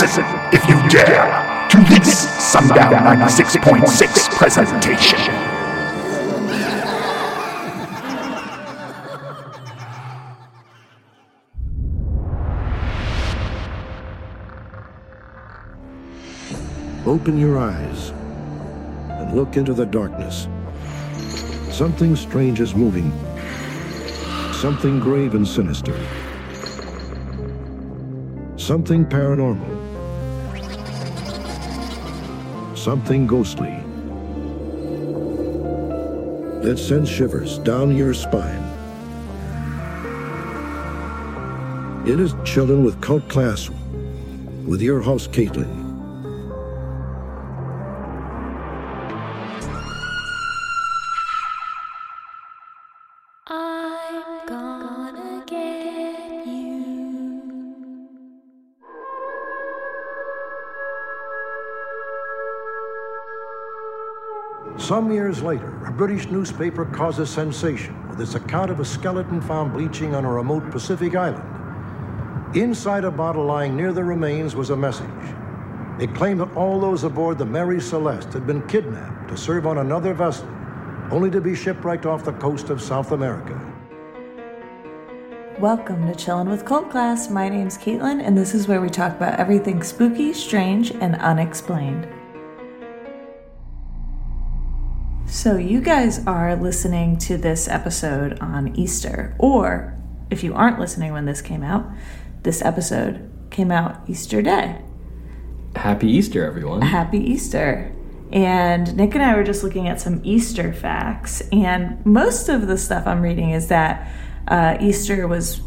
listen, if you dare, to this Sundown 96.6 presentation. Open your eyes and look into the darkness. Something strange is moving. Something grave and sinister. Something paranormal. Something ghostly. That sends shivers down your spine. It is Chillin' with Cult Class with your host, Caitlyn. Some years later, a British newspaper caused a sensation with its account of a skeleton found bleaching on a remote Pacific island. Inside a bottle lying near the remains was a message. It claimed that all those aboard the Mary Celeste had been kidnapped to serve on another vessel, only to be shipwrecked off the coast of South America. Welcome to Chillin' with Cult Class. My name's Caitlyn, and this is where we talk about everything spooky, strange, and unexplained. So, you guys are listening to this episode on Easter, or if you aren't listening when this came out, this episode came out Easter Day. Happy Easter, everyone. Happy Easter. And Nick and I were just looking at some Easter facts, and most of the stuff I'm reading is that uh, Easter was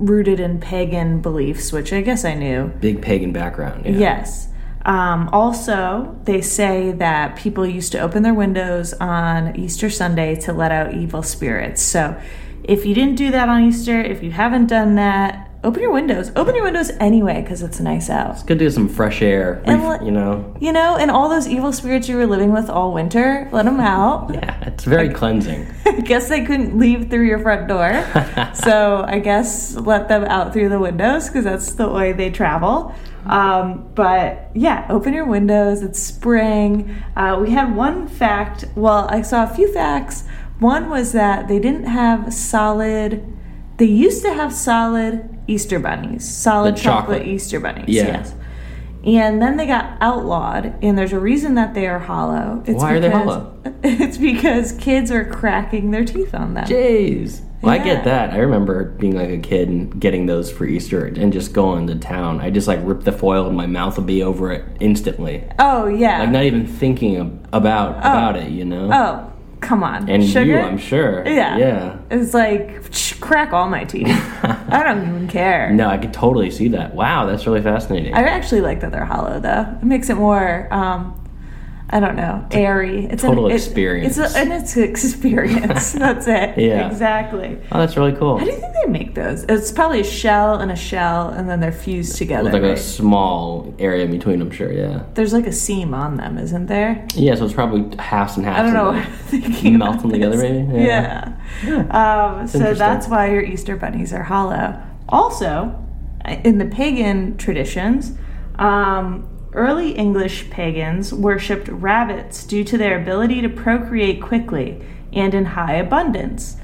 rooted in pagan beliefs, which I guess I knew. Big pagan background. Yeah. Yes. Um, also, they say that people used to open their windows on Easter Sunday to let out evil spirits. So, if you didn't do that on Easter, if you haven't done that, open your windows. Open your windows anyway because it's nice out. It's good to get some fresh air. And let- you know. You know, and all those evil spirits you were living with all winter, let them out. Yeah, it's very cleansing. I guess they couldn't leave through your front door. so I guess let them out through the windows because that's the way they travel. Um, but yeah, open your windows. It's spring. Uh, we had one fact. Well, I saw a few facts. One was that they didn't have solid. They used to have solid Easter bunnies, solid chocolate. chocolate. Easter bunnies. Yeah. Yes. And then they got outlawed, and there's a reason that they are hollow. It's Why are they because- hollow? It's because kids are cracking their teeth on them. Jeez. Well, I get that. I remember being like a kid and getting those for Easter and just going to town. I just like rip the foil and my mouth would be over it instantly. Oh yeah. Like not even thinking ab- about about it, you know. oh, come on. and Sugar? you, I'm sure. Yeah. Yeah. It's like sh- crack all my teeth. I don't even care. No, I could totally see that. Wow, that's really fascinating. I actually like that they're hollow though. It makes it more um I don't know, airy. It's total an, it- experience. It's a, and it's an experience. That's it. Yeah. Exactly. oh, that's really cool. How do you think they make those? It's probably a shell and a shell, and then they're fused together. With like right? a small area in between, I'm sure. Yeah. There's like a seam on them, isn't there? Yeah, so it's probably halves and halves. I don't know. what it. I'm thinking Melt them together, maybe? Yeah. Um, so that's why your Easter bunnies are hollow. Also, in the pagan traditions, um, early English pagans worshipped rabbits due to their ability to procreate quickly and in high abundance.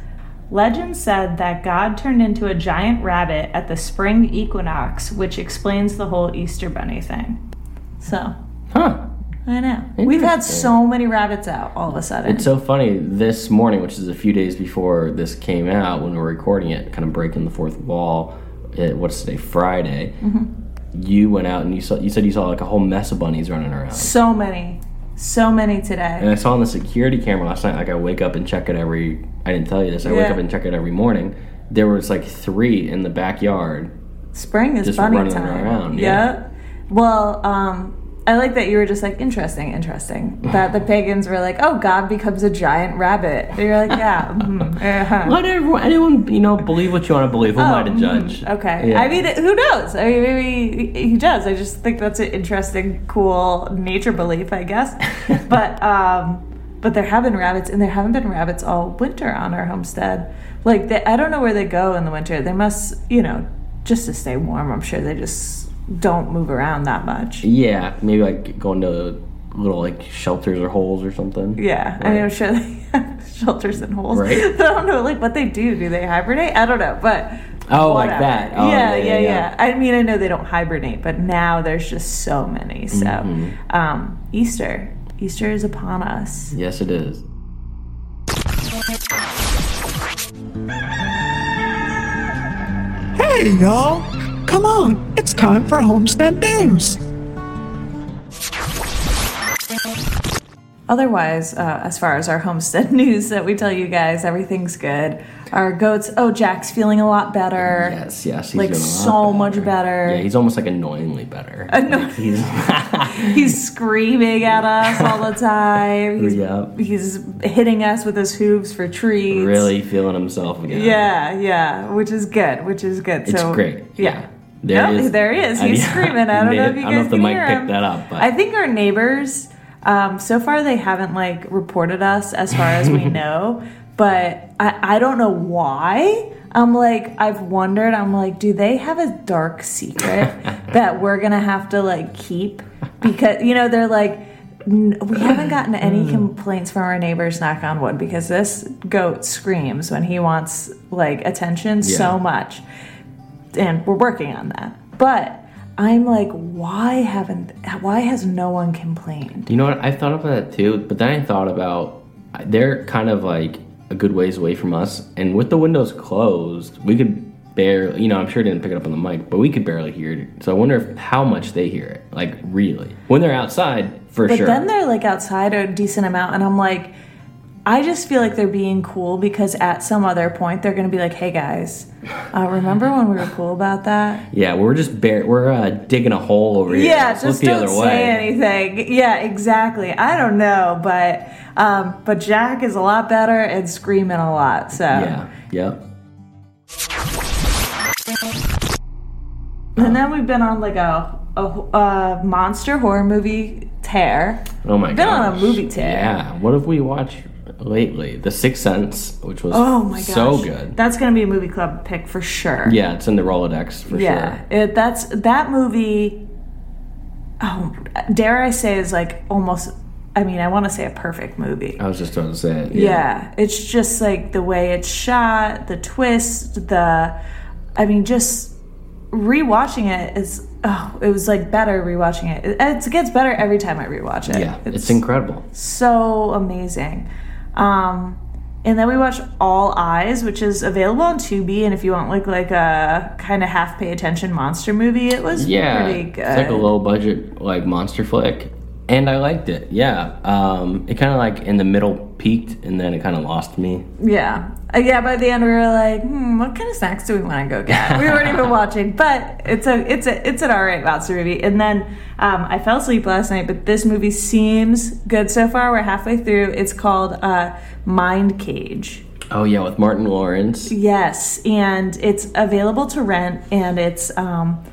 Legend said that God turned into a giant rabbit at the spring equinox, which explains the whole Easter bunny thing. So, Huh. I know. We've had so many rabbits out all of a sudden. It's so funny. This morning, which is a few days before this came out, when we were recording it, kind of breaking the fourth wall. It, what's today? Friday. Mm-hmm. You went out and you saw. You said you saw like a whole mess of bunnies running around. So many. So many today. And I saw on the security camera last night. Like I wake up and check it every. I didn't tell you this. I wake up and check it every morning. There was like three in the backyard. Spring is Just bunny running time. around, Yeah. yeah. Well, um, I like that you were just like interesting, interesting. That the pagans were like, "Oh, God becomes a giant rabbit." And you're like, "Yeah." mhm, uh-huh. Let everyone, anyone, you know, believe what you want to believe. Who am I to mhm, judge? Okay. Yeah. I mean, who knows? I mean, maybe he- he does. I just think that's an interesting, cool nature belief, I guess. but um, but there have been rabbits, and there haven't been rabbits all winter on our homestead. Like, they, I don't know where they go in the winter. They must, you know, just to stay warm. I'm sure they just don't move around that much. Yeah, maybe like going to little like shelters or holes or something. Yeah, I mean, I'm sure they have shelters and holes. Right. But I don't know, like what they do. Do they hibernate? I don't know, but Oh, like that. Oh, yeah, yeah, yeah, yeah, yeah, yeah. I mean, I know they don't hibernate, but now there's just so many. So, Mm-hmm. um, Easter, Easter is upon us. Yes, it is. Hey, y'all! Come on, it's time for Homestead News. Otherwise, uh, as far as our homestead news that we tell you guys, everything's good. Our goats. Oh, Jack's feeling a lot better. Yes, yes. He's Like doing a lot so much better. Yeah, he's almost like annoyingly better. Anno- Like, he's He's screaming at us all the time. He's, Yep. he's hitting us with his hooves for treats. really feeling himself again. Yeah, yeah, which is good, which is good. It's so great. Yeah. There Nope, is. there he is. I He's mean, screaming. I don't know if you I don't know guys if the can mic hear picked him. that up, but I think our neighbors, um, so far they haven't like reported us as far as we know, but I, I don't know why. I'm like, I've wondered, I'm like, do they have a dark secret that we're gonna have to like keep? Because, you know, they're like, we haven't gotten any complaints from our neighbors, knock on wood, because this goat screams when he wants like attention so much and we're working on that. But I'm like, why haven't? Why has no one complained? You know what? I thought of that too, but then I thought about they're kind of like a good ways away from us, and with the windows closed, we could barely. You know, I'm sure it didn't pick it up on the mic, but we could barely hear it. So I wonder if how much they hear it. Like really, when they're outside, for But sure. But then they're like outside a decent amount, and I'm like, I just feel like they're being cool because at some other point they're gonna be like, hey guys, uh, remember when we were cool about that? yeah, we're just bare. We're uh, digging a hole over here. Yeah, Let's just look the don't other say way. anything. Yeah, exactly. I don't know, but um, but Jack is a lot better and screaming a lot. So Yeah. Yep. And then we've been on like a, a, a monster horror movie tear. Oh my god. Been on a movie tear. Yeah. What have we watched lately? The Sixth Sense, which was Oh my gosh. so good. That's gonna be a movie club pick for sure. Yeah, it's in the Rolodex for Yeah. sure. It, that's that movie. Oh, dare I say is like almost. I mean, I want to say a perfect movie. I was just about to say it. Yeah. it's just like the way it's shot, the twist, the. I mean, just rewatching it is. Oh, it was like better rewatching it. It, it gets better every time I rewatch it. Yeah, it's, incredible. so amazing. Um, and then we watched All Eyes, which is available on Tubi. And if you want like like a kind of half pay attention monster movie, it was Yeah, pretty good. it's like a low budget like monster flick, and I liked it. Yeah, um, it kind of like in the middle peaked, and then it kind of lost me. yeah, Uh, yeah. By the end, we were like, hmm, what kind of snacks do we want to go get? We weren't even watching, but it's a it's a it's an alright monster movie. And then um, I fell asleep last night, but this movie seems good so far. We're halfway through. It's called uh, Mind Cage. Oh yeah, with Martin Lawrence. Yes, and it's available to rent, and it's um,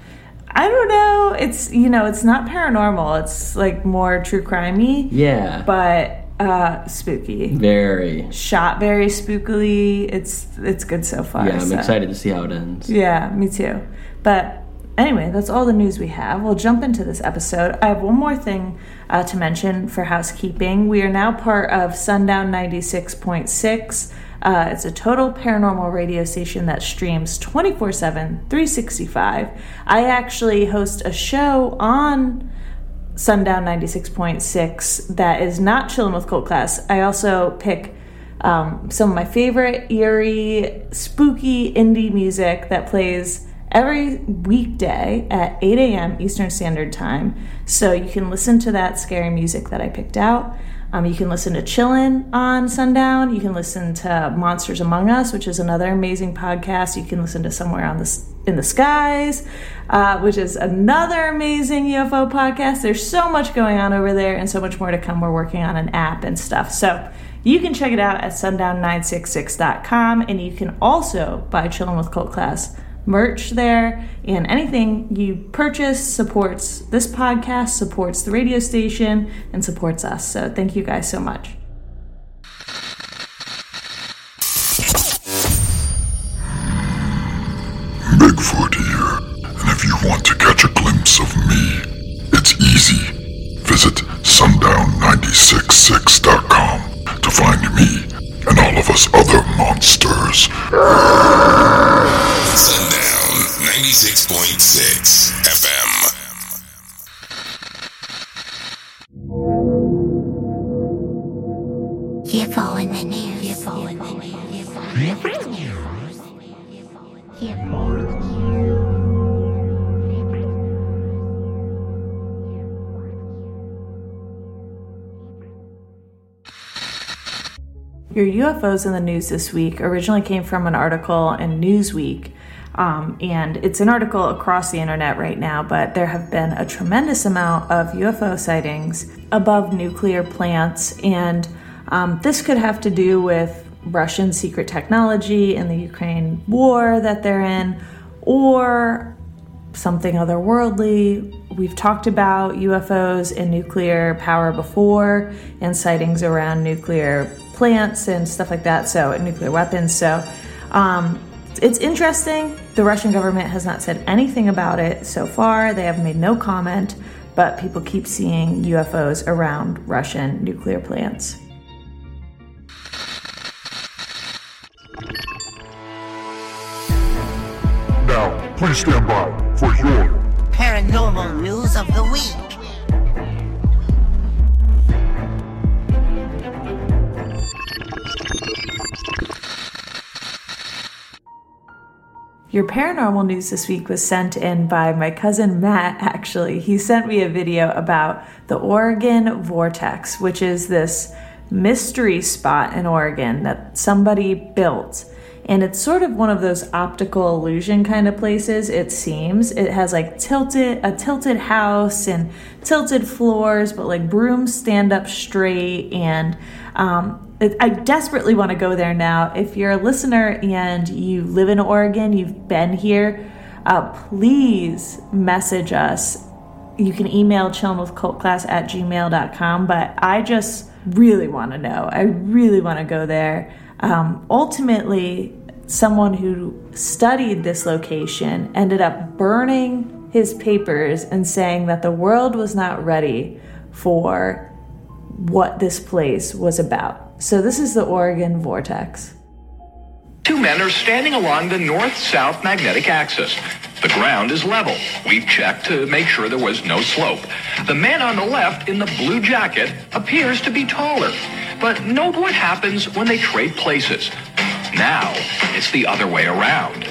I don't know, it's you know, it's not paranormal. It's like more true crimey, Yeah, but uh, spooky. very. Shot very spookily. It's it's good so far. Yeah, I'm so- excited to see how it ends. Yeah, me too. But anyway, that's all the news we have. We'll jump into this episode. I have one more thing uh, to mention for housekeeping. We are now part of Sundown 96.6. Uh, it's a total paranormal radio station that streams 24 7, 365. I actually host a show on Sundown 96.6 that is not chilling with Cult Class. I also pick um, some of my favorite eerie, spooky indie music that plays every weekday at 8 a.m. Eastern Standard Time. So you can listen to that scary music that I picked out. Um, you can listen to Chillin' on Sundown. You can listen to Monsters Among Us, which is another amazing podcast. You can listen to Somewhere on the in the Skies, uh, which is another amazing UFO podcast. There's so much going on over there, and so much more to come. We're working on an app and stuff, so you can check it out at sundown966.com, and you can also buy Chillin' with Cult Class merch there and anything you purchase supports this podcast supports the radio station and supports us so thank you guys so much Bigfoot here. And if you want to catch a glimpse of me, it's easy. Visit sundown966.com to find me and all of us other monsters. Sundown 96.6 FM. UFO in Your UFOs in the news this week originally came from an article in Newsweek. Um, and it's an article across the internet right now, but there have been a tremendous amount of UFO sightings above nuclear plants. And um, this could have to do with Russian secret technology in the Ukraine war that they're in, or something otherworldly. We've talked about UFOs and nuclear power before and sightings around nuclear plants and stuff like that, so nuclear weapons. So um, it's interesting. The Russian government has not said anything about it so far, they have made no comment, but people keep seeing UFOs around Russian nuclear plants. Now, please stand by for your Paranormal news of the week. Your paranormal news this week was sent in by my cousin Matt, actually. He sent me a video about the Oregon Vortex, which is this mystery spot in Oregon that somebody built. And it's sort of one of those optical illusion kind of places, it seems. It has like tilted, a tilted house and tilted floors, but like brooms stand up straight. And um, I desperately want to go there now. If you're a listener and you live in Oregon, you've been here, uh, please message us. You can email chillinwithcultclass at gmail.com, but I just really want to know. I really want to go there. Um, ultimately, someone who studied this location ended up burning his papers and saying that the world was not ready for what this place was about. So, this is the Oregon Vortex. Two men are standing along the north-south magnetic axis. The ground is level. We've checked to make sure there was no slope. The man on the left in the blue jacket appears to be taller. But note what happens when they trade places. Now, it's the other way around.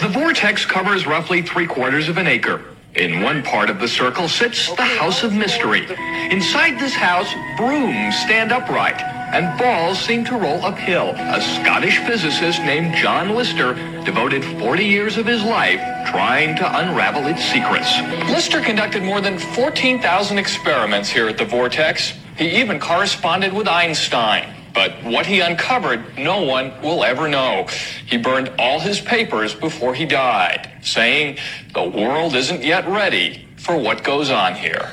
The vortex covers roughly three quarters of an acre. In one part of the circle sits the House of Mystery. Inside this house, brooms stand upright and balls seem to roll uphill. A Scottish physicist named John Litster devoted 40 years of his life trying to unravel its secrets. Litster conducted more than 14,000 experiments here at the Vortex. He even corresponded with Einstein. But what he uncovered, no one will ever know. He burned all his papers before he died, saying, The world isn't yet ready for what goes on here.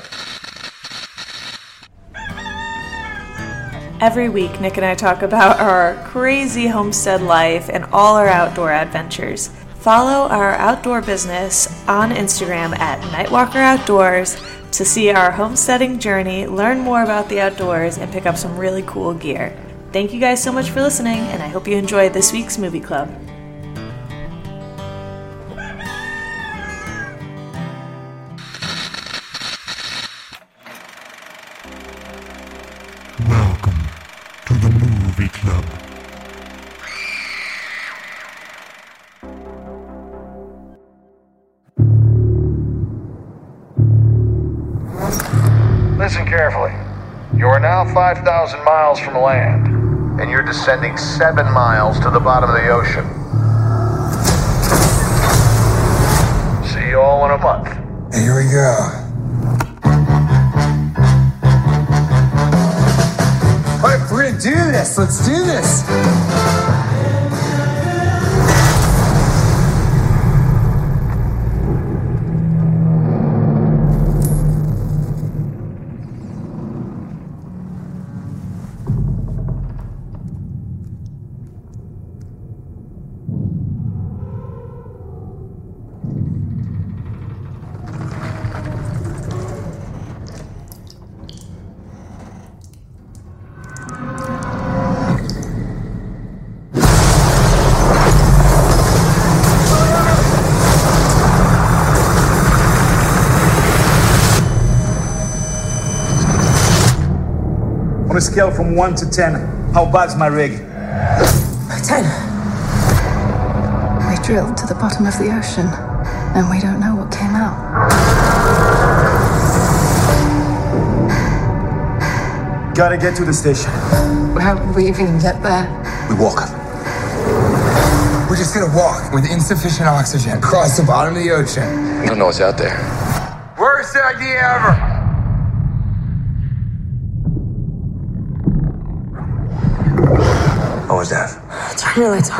Every week, Nick and I talk about our crazy homestead life and all our outdoor adventures. Follow our outdoor business on Instagram at Nightwalker Outdoors to see our homesteading journey, learn more about the outdoors, and pick up some really cool gear. Thank you guys so much for listening, and I hope you enjoy this week's movie club. Welcome to the movie club. Listen carefully. You are now 5,000 miles from land, and you're descending 7 miles to the bottom of the ocean. See you all in a month. Here we go. All right, we're gonna do this. Let's do this. Scale from 1 to 10, how bad's my rig? Ten. We drilled to the bottom of the ocean, and we don't know what came out. Gotta get to the station. How will we even get there? We walk. We're just gonna walk with insufficient oxygen across the bottom of the ocean. I don't know what's out there. Worst idea ever. Was that? Your lights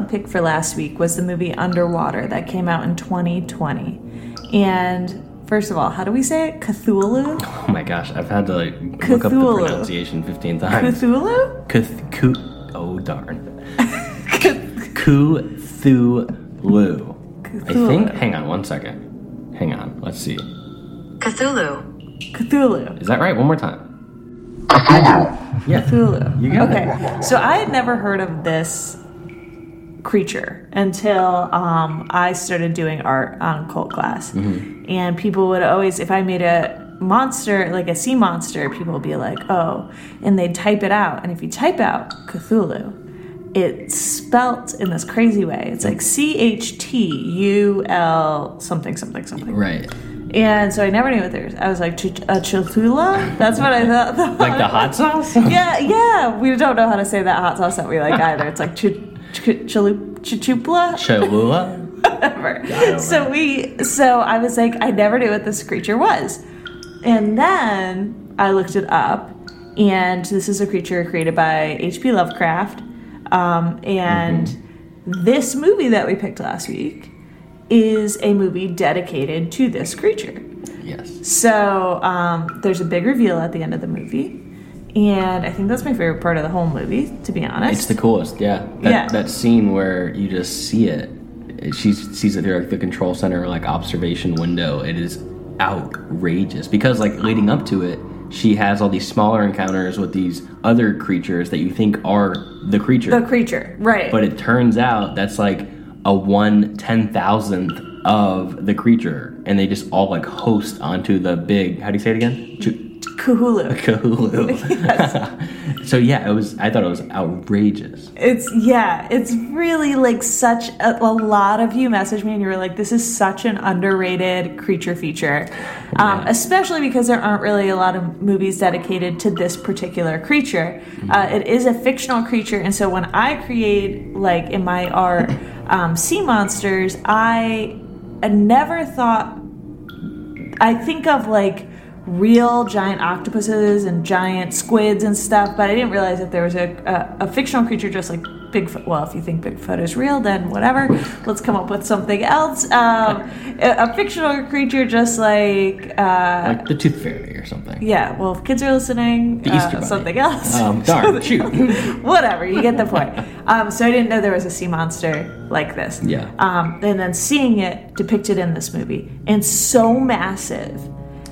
Our club pick for last week was the movie Underwater that came out in 2020. And first of all, how do we say it? Cthulhu? Oh my gosh, I've had to like look up the pronunciation 15 times. Cthulhu? Cth- Coo- oh darn. Cthulhu. I think. Hang on one second. Hang on. Let's see. Cthulhu. Cthulhu. Is that right? One more time. Yeah. Cthulhu. You got okay. it. So I had never heard of this creature until um, I started doing art on cult class. Mm-hmm. And people would always, if I made a monster, like a sea monster, people would be like, oh, and they'd type it out. And if you type out Cthulhu, it's spelt in this crazy way. It's like C H T U L something, something, something. Right. And so I never knew what there was. I was like, "Ch- a chulthula? That's what I thought. Like the hot sauce? yeah, yeah. We don't know how to say that hot sauce that we like either. It's like ch- ch- chalu- chuchupla? Cholula? Whatever. So we, so I was like, I never knew what this creature was. And then I looked it up, and this is a creature created by H.P. Lovecraft. Um, and this movie that we picked last week is a movie dedicated to this creature. Yes. So um, there's a big reveal at the end of the movie, and I think that's my favorite part of the whole movie, to be honest. It's the coolest, yeah. That, Yeah. That scene where you just see it. She sees it through like the control center, like observation window. It is outrageous because, like, leading up to it, she has all these smaller encounters with these other creatures that you think are the creature. the creature, right? But it turns out that's like a one ten thousandth of the creature, and they just all like host onto the big. How do you say it again? Ch- Cthulhu. Cthulhu. so yeah, it was. I thought it was outrageous. It's yeah, it's really like such a, a lot of you messaged me and you were like, "This is such an underrated creature feature," um, especially because there aren't really a lot of movies dedicated to this particular creature. Uh, it is a fictional creature, and so when I create like in my art um, sea monsters, I, I never thought I think of like real giant octopuses and giant squids and stuff, but I didn't realize that there was a, a, a fictional creature just like Bigfoot. Well, if you think Bigfoot is real, then whatever. Let's come up with something else. Um, a, a fictional creature just like. Uh, Like the Tooth Fairy or something. yeah, well, if kids are listening, uh, something else. Um, darn, shoot. Whatever, you get the point. Um, so I didn't know there was a sea monster like this. Yeah. Um, and then seeing it depicted in this movie, and so massive.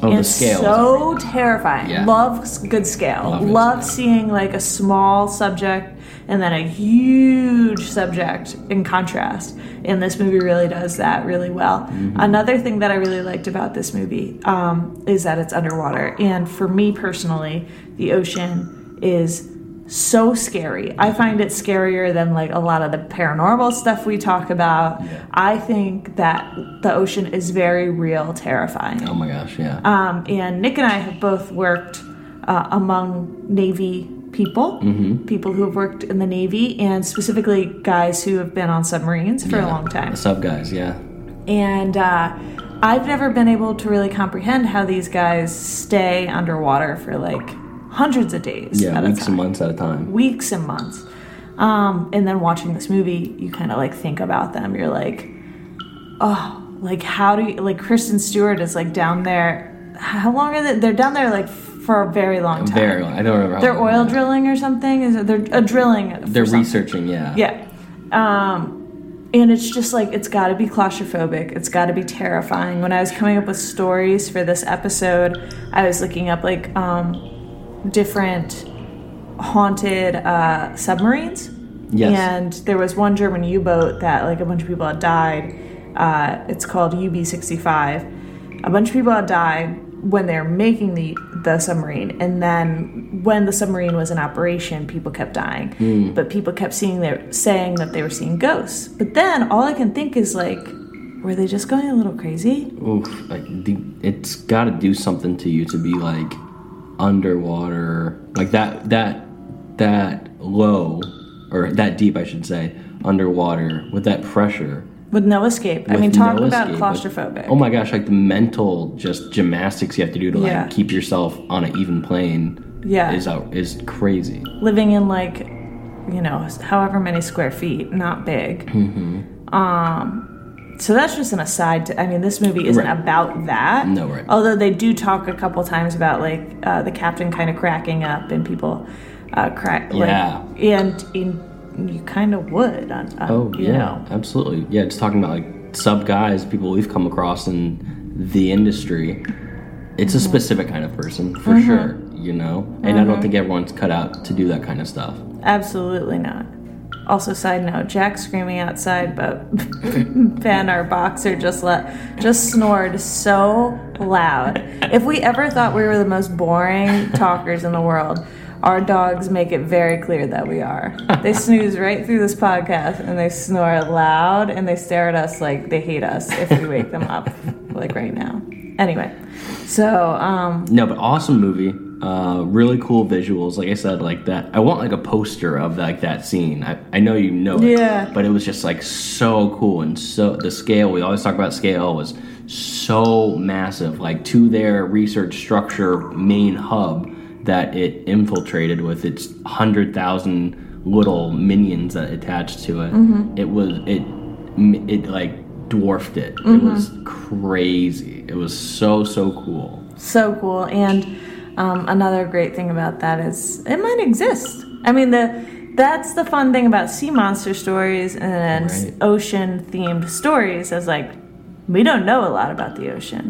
Oh, the scale so terrifying. Yeah. Love good scale. Love Love, good seeing like a small subject and then a huge subject in contrast. And this movie really does that really well. Mm-hmm. Another thing that I really liked about this movie um, is that it's underwater. And for me personally, the ocean is so scary. I find it scarier than like a lot of the paranormal stuff we talk about. I think that the ocean is very real, terrifying. Oh my gosh, yeah. Um, and Nick and I have both worked uh, among Navy people, Mhm. people who have worked in the Navy, and specifically guys who have been on submarines for a long time. Sub guys, yeah. And uh, I've never been able to really comprehend how these guys stay underwater for like hundreds of days Yeah, weeks and months at a time. weeks and months. Um, and then watching this movie, you kind of like think about them. You're like, oh, like how do you like Kristen Stewart is like down there? How long are they? They're down there like for a very long time. Very. Long. I don't remember. They're long oil that- drilling or something. Is it? They're a drilling. They're something. researching. Yeah. Yeah. Um, and it's just like, it's got to be claustrophobic. It's got to be terrifying. When I was coming up with stories for this episode, I was looking up like um, different haunted uh, submarines. Yes. And there was one German U boat that like a bunch of people had died. Uh, it's called UB 65. A bunch of people had died when they were making the, the submarine. And then when the submarine was in operation, people kept dying. Hmm. But people kept seeing their, saying that they were seeing ghosts. But then all I can think is like, were they just going a little crazy? Oof, like the, it's got to do something to you to be like underwater, like that that that low or that deep, I should say, underwater with that pressure. With no escape. I mean, talk no about escape, like- claustrophobic. oh my gosh, like the mental just gymnastics you have to do to like Yeah. keep yourself on an even plane. Yeah. is out is crazy. living in like you know however many square feet not big Mm-hmm. um so that's just an aside to i mean this movie isn't Right. about that No, right. although they do talk a couple times about like uh, the captain kind of cracking up and people uh crack Yeah. like and, and you kind of would on, on, Oh you yeah, know absolutely. Yeah, just talking about like sub guys, people we've come across in the industry. It's a Mhm. specific kind of person for Mhm. sure, you know. And I don't Mhm. think everyone's cut out to do that kind of stuff. absolutely not also side note jack screaming outside but ben our boxer just let just snored so loud. If we ever thought we were the most boring talkers in the world our dogs make it very clear that we are. They snooze right through this podcast and they snore loud and they stare at us like they hate us if we wake them up like right now. Anyway so um No, but awesome movie. Uh, really cool visuals. Like I said, like that. I want like a poster of like that scene. I, I know you know it, Yeah. but it was just like so cool and so the scale. We always talk about scale was so massive. Like to their research structure main hub that it infiltrated with its hundred thousand little minions that attached to it. Mhm. It was it it like dwarfed it. It Mhm. was crazy. It was so so cool. so cool and um, another great thing about that is it might exist i mean the that's the fun thing about sea monster stories and Right. ocean themed stories is like we don't know a lot about the ocean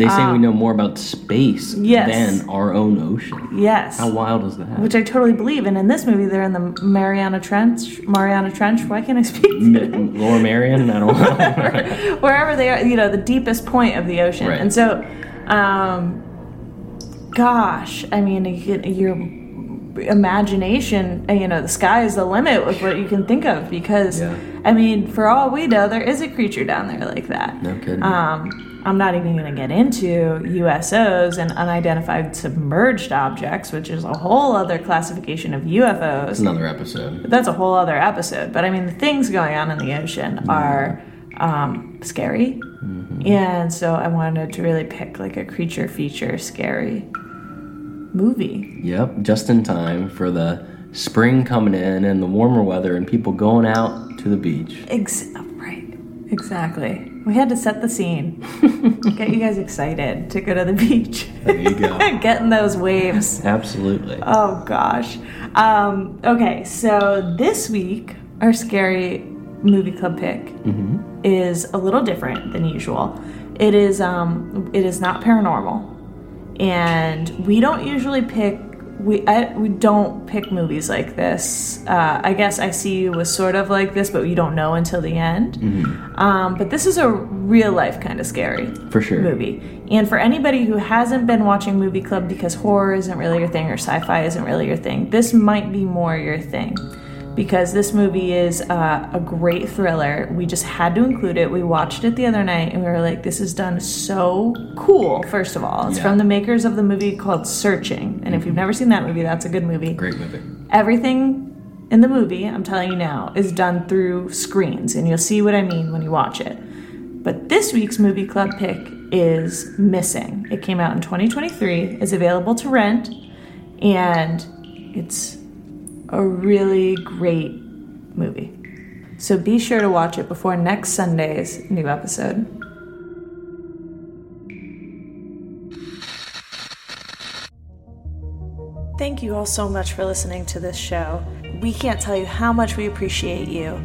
They say we Um, know more about space yes. than our own ocean. yes How wild is that? which i totally believe and in this movie they're in the mariana trench mariana trench why can't i speak M- Lower Marion? I don't know. wherever they are, you know, the deepest point of the ocean. Right. And so, um, gosh, I mean, your imagination, uh, you know, the sky is the limit with what you can think of because, Yeah. I mean, for all we know, there is a creature down there like that. no kidding. Um, I'm not even going to get into USOs and unidentified submerged objects, which is a whole other classification of UFOs. That's another episode. That's a whole other episode. But I mean, the things going on in the ocean are um, scary. And so I wanted to really pick like a creature feature scary movie. Yep, just in time for the spring coming in and the warmer weather and people going out to the beach. Ex- right. Exactly. We had to set the scene. Get you guys excited to go to the beach. There you go. Getting those waves. Absolutely. Oh gosh. Um, okay, so this week our scary movie club pick hmm is a little different than usual. It is um it is not paranormal. And we don't usually pick we I, we don't pick movies like this. Uh, I guess I see you was sort of like this, but you don't know until the end. hmm Um, but this is a real life kind of scary For sure. movie. And for anybody who hasn't been watching Movie Club because horror isn't really your thing or sci-fi isn't really your thing, this might be more your thing. Because this movie is uh, a great thriller. We just had to include it. We watched it the other night and we were like, this is done so cool, first of all. It's Yeah. from the makers of the movie called Searching. And if you've never seen that movie, that's a good movie. Great movie. Everything in the movie, I'm telling you now, is done through screens, and you'll see what I mean when you watch it. But this week's movie club pick is Missing. It came out in 2023, is available to rent, and it's a really great movie. So be sure to watch it before next Sunday's new episode. Thank you all so much for listening to this show. We can't tell you how much we appreciate you.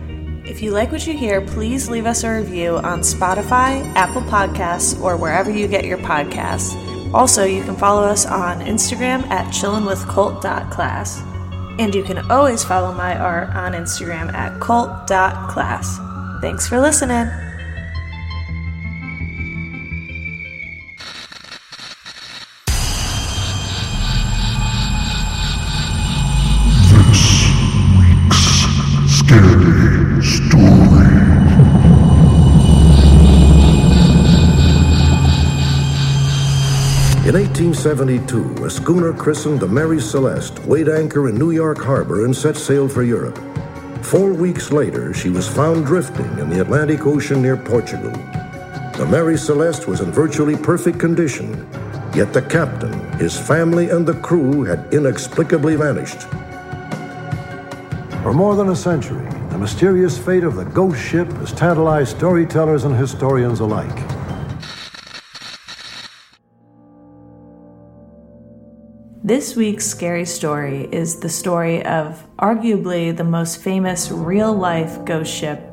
If you like what you hear, please leave us a review on Spotify, Apple Podcasts, or wherever you get your podcasts. Also, you can follow us on Instagram at chillinwithcolt.class. And you can always follow my art on Instagram at cult.class. Thanks for listening. 1872, a schooner christened the Mary Celeste weighed anchor in New York Harbor and set sail for Europe. Four weeks later, she was found drifting in the Atlantic Ocean near Portugal. The Mary Celeste was in virtually perfect condition, yet the captain, his family, and the crew had inexplicably vanished. For more than a century, the mysterious fate of the ghost ship has tantalized storytellers and historians alike. This week's scary story is the story of arguably the most famous real life ghost ship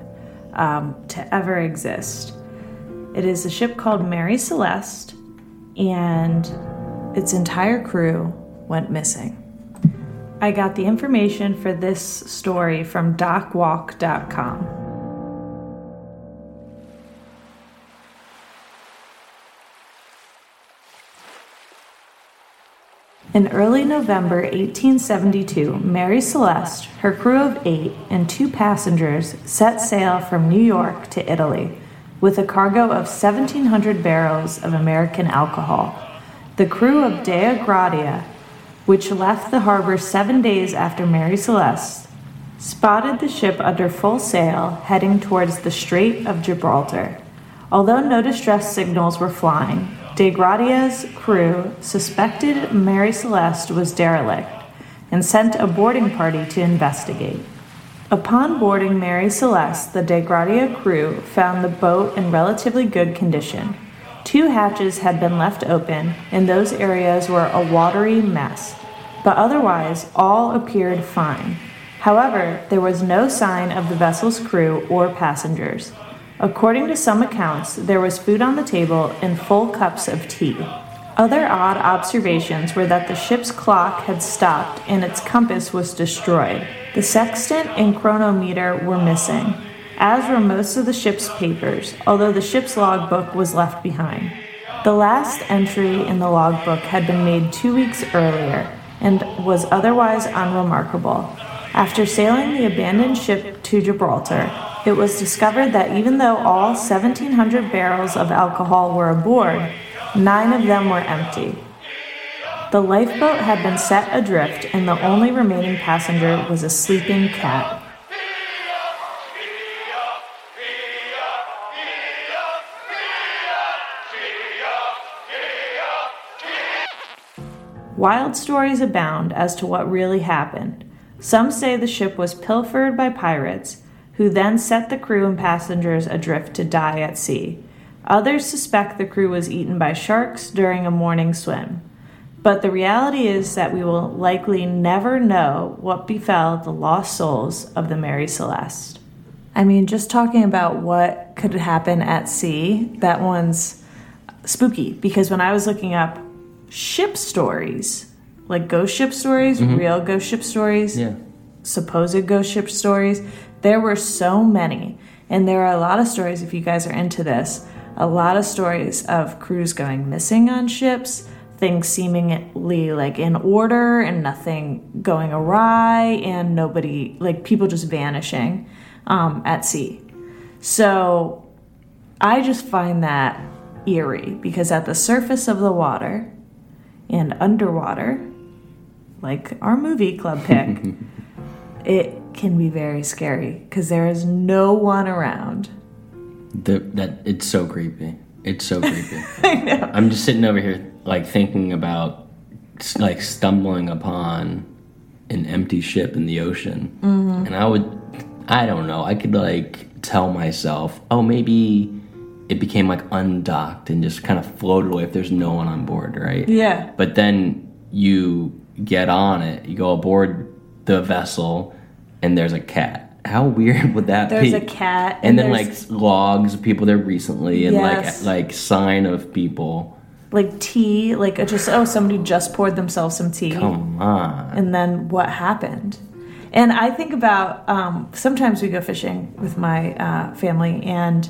um, to ever exist. It is a ship called Mary Celeste, and its entire crew went missing. I got the information for this story from docwalk.com. In early November 1872, Mary Celeste, her crew of eight, and two passengers set sail from New York to Italy with a cargo of 1,700 barrels of American alcohol. The crew of Dei Gratia, which left the harbor seven days after Mary Celeste, spotted the ship under full sail heading towards the Strait of Gibraltar. Although no distress signals were flying, Dei Gratia's crew suspected Mary Celeste was derelict and sent a boarding party to investigate. Upon boarding Mary Celeste, the De Gradia crew found the boat in relatively good condition. Two hatches had been left open, and those areas were a watery mess, but otherwise all appeared fine. However, there was no sign of the vessel's crew or passengers. According to some accounts, there was food on the table and full cups of tea. Other odd observations were that the ship's clock had stopped and its compass was destroyed. The sextant and chronometer were missing, as were most of the ship's papers, although the ship's logbook was left behind. The last entry in the logbook had been made two weeks earlier and was otherwise unremarkable. After sailing the abandoned ship to Gibraltar, it was discovered that even though all 1,700 barrels of alcohol were aboard, nine of them were empty. The lifeboat had been set adrift, and the only remaining passenger was a sleeping cat. Wild stories abound as to what really happened. Some say the ship was pilfered by pirates, who then set the crew and passengers adrift to die at sea. Others suspect the crew was eaten by sharks during a morning swim. But the reality is that we will likely never know what befell the lost souls of the Mary Celeste. I mean, just talking about what could happen at sea, that one's spooky because when I was looking up ship stories, like ghost ship stories, Mhm. real ghost ship stories, Yeah. supposed ghost ship stories, there were so many. And there are a lot of stories, if you guys are into this, a lot of stories of crews going missing on ships, things seemingly like in order and nothing going awry, and nobody, like people just vanishing um, at sea. So I just find that eerie because at the surface of the water and underwater, like our movie club pick, it can be very scary because there is no one around. The, that it's so creepy. It's so creepy. I know. I'm just sitting over here, like thinking about, like stumbling upon an empty ship in the ocean, Mhm. and I would, I don't know, I could like tell myself, oh, maybe it became like undocked and just kind of floated away if there's no one on board, right? Yeah. But then you get on it, you go aboard the vessel, and there's a cat. How weird would that There's be? There's a cat, and, and then like logs of people there recently, and Yes. like like sign of people. like tea, like just oh somebody just poured themselves some tea. Come on. and then what happened and i think about um, sometimes we go fishing with my uh, family and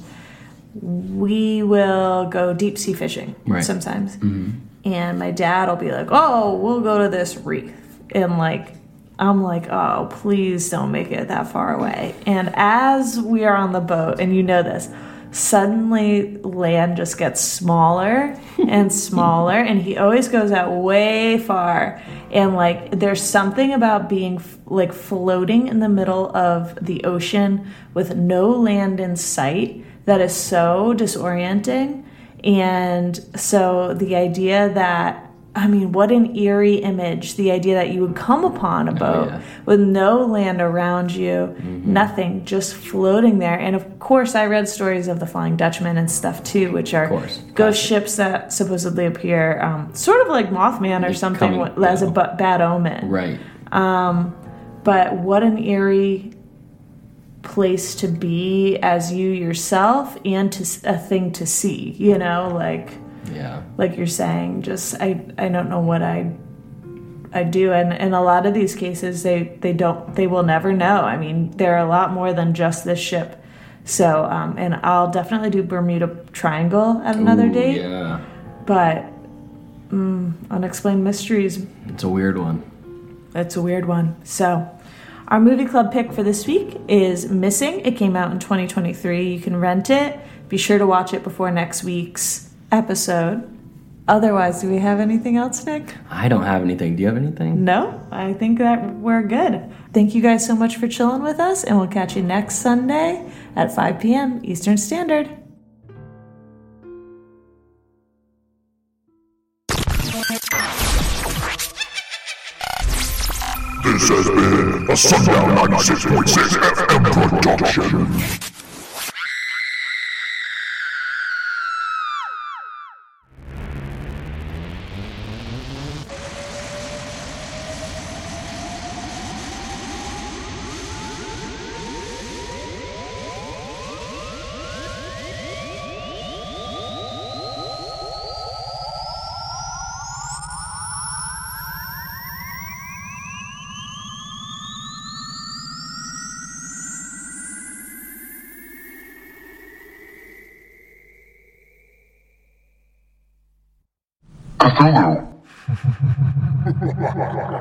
we will go deep sea fishing Right. sometimes Mhm. and my dad will be like oh we'll go to this reef and like i'm like oh please don't make it that far away. And as we are on the boat and you know this suddenly land just gets smaller and smaller and he always goes out way far. And like there's something about being f- like floating in the middle of the ocean with no land in sight that is so disorienting. And so the idea that I mean, what an eerie image. The idea that you would come upon a boat yeah. with no land around you, nothing, just floating there. And of course, I read stories of the Flying Dutchman and stuff too, which are ghost ships that supposedly appear um, sort of like Mothman or something coming as a bad omen. Right. Um, but what an eerie place to be as you yourself and to a thing to see, you know, like Yeah. like you're saying just i i don't know what i i do and in a lot of these cases they they don't they will never know i mean they're a lot more than just this ship so um and i'll definitely do bermuda triangle at another Ooh, date Yeah. but mm, unexplained mysteries It's a weird one. it's a weird one. So, our movie club pick for this week is Missing. It came out in 2023. You can rent it. Be sure to watch it before next week's episode. Otherwise, do we have anything else, Nick? I don't have anything. Do you have anything? No, I think that we're good. Thank you guys so much for chilling with us, and we'll catch you next Sunday at 5 p.m. Eastern Standard. This has been a Sundown 96.6 FM production. Cthulhu.